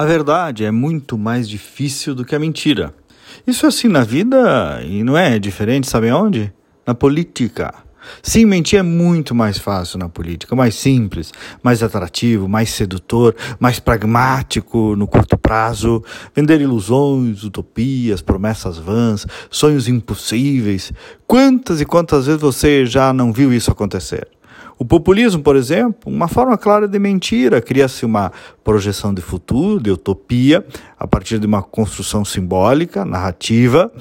A verdade é muito mais difícil do que a mentira. Isso é assim na vida e não é diferente, sabe onde? Na política. Sim, mentir é muito mais fácil na política, mais simples, mais atrativo, mais sedutor, mais pragmático no curto prazo. Vender ilusões, utopias, promessas vãs, sonhos impossíveis. Quantas e quantas vezes você já não viu isso acontecer? O populismo, por exemplo, uma forma clara de mentira, cria-se uma projeção de futuro, de utopia, a partir de uma construção simbólica, narrativa,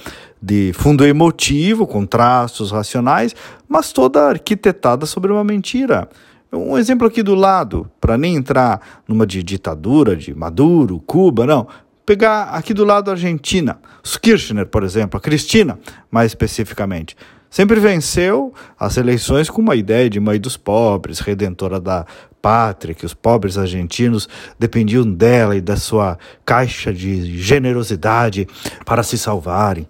de fundo emotivo, com traços racionais, mas toda arquitetada sobre uma mentira. Um exemplo aqui do lado, para nem entrar numa de ditadura de Maduro, Cuba, não. Pegar aqui do lado a Argentina, os Kirchner, por exemplo, a Cristina, mais especificamente sempre venceu as eleições com uma ideia de mãe dos pobres, redentora da pátria, que os pobres argentinos dependiam dela e da sua caixa de generosidade para se salvarem.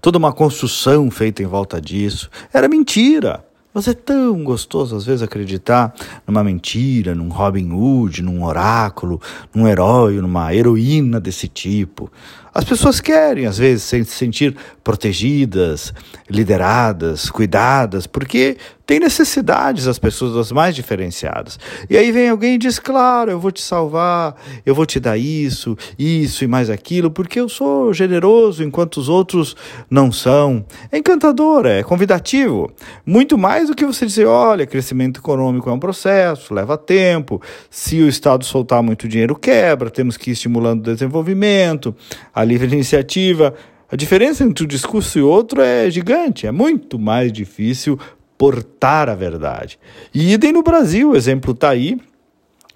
Toda uma construção feita em volta disso. Era mentira. Mas é tão gostoso às vezes acreditar numa mentira, num Robin Hood, num oráculo, num herói, numa heroína desse tipo. As pessoas querem, às vezes, se sentir protegidas, lideradas, cuidadas, porque tem necessidades as pessoas mais diferenciadas. E aí vem alguém e diz: Claro, eu vou te salvar, eu vou te dar isso, isso e mais aquilo, porque eu sou generoso enquanto os outros não são. É encantador, é convidativo. Muito mais do que você dizer: Olha, crescimento econômico é um processo, leva tempo. Se o Estado soltar muito dinheiro, quebra, temos que ir estimulando o desenvolvimento a livre iniciativa. A diferença entre um discurso e outro é gigante, é muito mais difícil portar a verdade. E idem no Brasil, o exemplo está aí,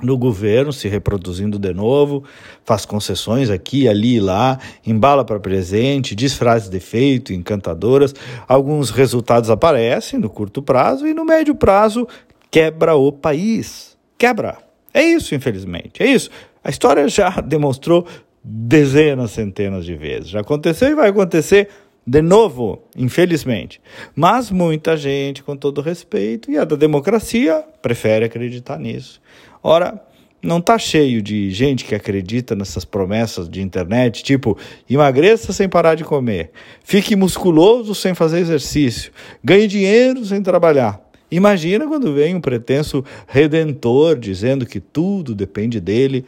no governo se reproduzindo de novo, faz concessões aqui, ali e lá, embala para presente, diz frases de efeito, encantadoras. Alguns resultados aparecem no curto prazo e no médio prazo quebra o país. Quebra. É isso, infelizmente. É isso. A história já demonstrou dezenas, centenas de vezes. Já aconteceu e vai acontecer de novo, infelizmente. Mas muita gente, com todo respeito, e a da democracia, prefere acreditar nisso. Ora, não está cheio de gente que acredita nessas promessas de internet, tipo emagreça sem parar de comer, fique musculoso sem fazer exercício, ganhe dinheiro sem trabalhar. Imagina quando vem um pretenso redentor dizendo que tudo depende dele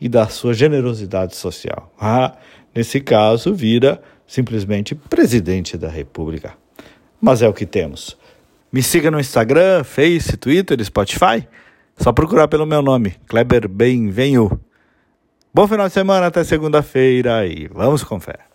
e da sua generosidade social. Ah, nesse caso, vira simplesmente presidente da República. Mas é o que temos. Me siga no Instagram, Face, Twitter, Spotify. Só procurar pelo meu nome, Kleber Benvenho. Bom final de semana, até segunda-feira e vamos com fé.